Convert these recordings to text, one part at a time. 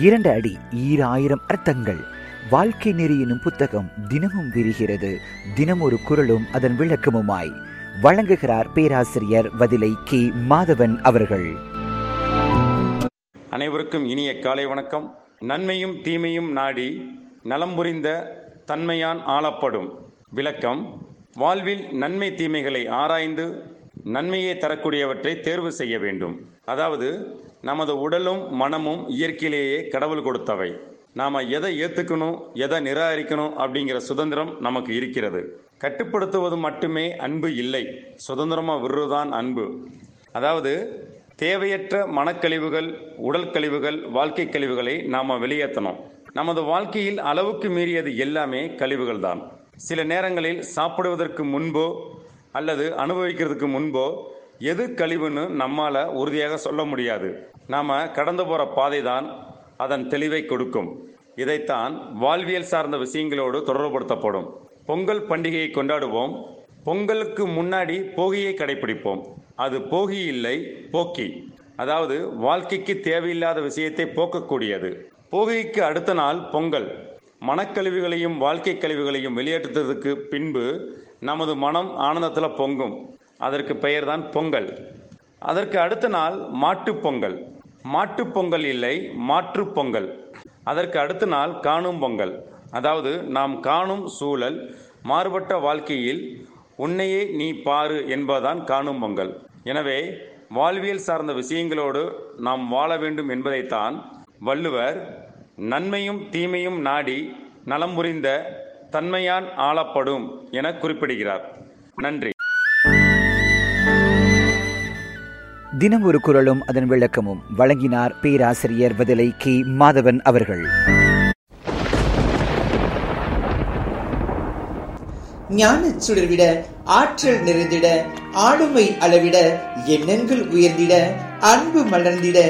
இரண்டு அடி ஈராயிரம் அர்த்தங்கள். வாழ்க்கை நெறி எனும் புத்தகம் தினமும் விரிகிறது. தினம் ஒரு குரலும் அதன் விளக்கமுமாய். வழங்குகிறார் பேராசிரியர் வதிலை கே. மாதவன் அவர்கள். அனைவருக்கும் இனிய காலை வணக்கம். நன்மையும் தீமையும் நாடி நலம் புரிந்த தன்மையான் ஆளப்படும் விளக்கம். வாழ்வில் நன்மை தீமைகளை ஆராய்ந்து நன்மையை தரக்கூடியவற்றை தேர்வு செய்ய வேண்டும். அதாவது நமது உடலும் மனமும் இயற்கையிலேயே கடவுள் கொடுத்தவை. நாம் எதை ஏற்றுக்கணும் எதை நிராகரிக்கணும் அப்படிங்கிற சுதந்திரம் நமக்கு இருக்கிறது. கட்டுப்படுத்துவது மட்டுமே அன்பு இல்லை. சுதந்திரமாக விடுறதுதான் அன்பு. அதாவது தேவையற்ற மனக்கழிவுகள் உடல் கழிவுகள் வாழ்க்கை கழிவுகளை நாம் வெளியேற்றணும். நமது வாழ்க்கையில் அளவுக்கு மீறியது எல்லாமே கழிவுகள் தான். சில நேரங்களில் சாப்பிடுவதற்கு முன்போ அல்லது அனுபவிக்கிறதுக்கு முன்போ எது கழிவுன்னு நம்மால் உறுதியாக சொல்ல முடியாது. நாம் கடந்து போகிற பாதை தான் அதன் தெளிவை கொடுக்கும். இதைத்தான் வாழ்வியல் சார்ந்த விஷயங்களோடு தொடர்புபடுத்தப்படும். பொங்கல் பண்டிகையை கொண்டாடுவோம். பொங்கலுக்கு முன்னாடி போகியை கடைபிடிப்போம் அது போகி இல்லை போக்கி. அதாவது வாழ்க்கைக்கு தேவையில்லாத விஷயத்தை போக்கக்கூடியது. போகிக்கு அடுத்த நாள் பொங்கல். மனக்கழிவுகளையும் வாழ்க்கை கழிவுகளையும் வெளியேற்றுறதுக்கு பின்பு நமது மனம் ஆனந்தத்தில் பொங்கும். அதற்கு பெயர்தான் பொங்கல். அதற்கு அடுத்த நாள் மாட்டுப்பொங்கல் மாட்டுப்பொங்கல் மாட்டுப் பொங்கல் இல்லை மாற்றுப்பொங்கல் அதற்கு அடுத்த நாள் காணும் பொங்கல். அதாவது நாம் காணும் சூழல் மாறுபட்ட வாழ்க்கையில் உன்னையே நீ பாரு என்பதுதான் காணும் பொங்கல். எனவே வாழ்வியல் சார்ந்த விஷயங்களோடு நாம் வாழ வேண்டும் என்பதைத்தான் வள்ளுவர் நன்மையும் தீமையும் நாடி நலம் புரிந்த தன்மையான் ஆளப்படும் என குறிப்பிடுகிறார். நன்றி. தினம் ஒரு குரலும் அதன் விளக்கமும். வழங்கினார் பேராசிரியர் வதிலை கே. மாதவன் அவர்கள். ஞான சுடர்விட ஆற்றல் நிறைந்திட ஆளுமை அளவிட எண்ணங்கள் உயர்ந்திட அன்பு மலர்ந்திட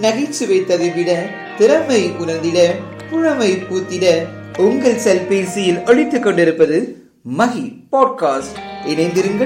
நகைச்சுவை ததுவிட திறமை உணர்ந்திட புழமை பூத்திட உங்கள் செல்பேசியில் ஒழித்துக் கொண்டிருப்பது மகி பாட்காஸ்ட். இணைந்திருங்கள்.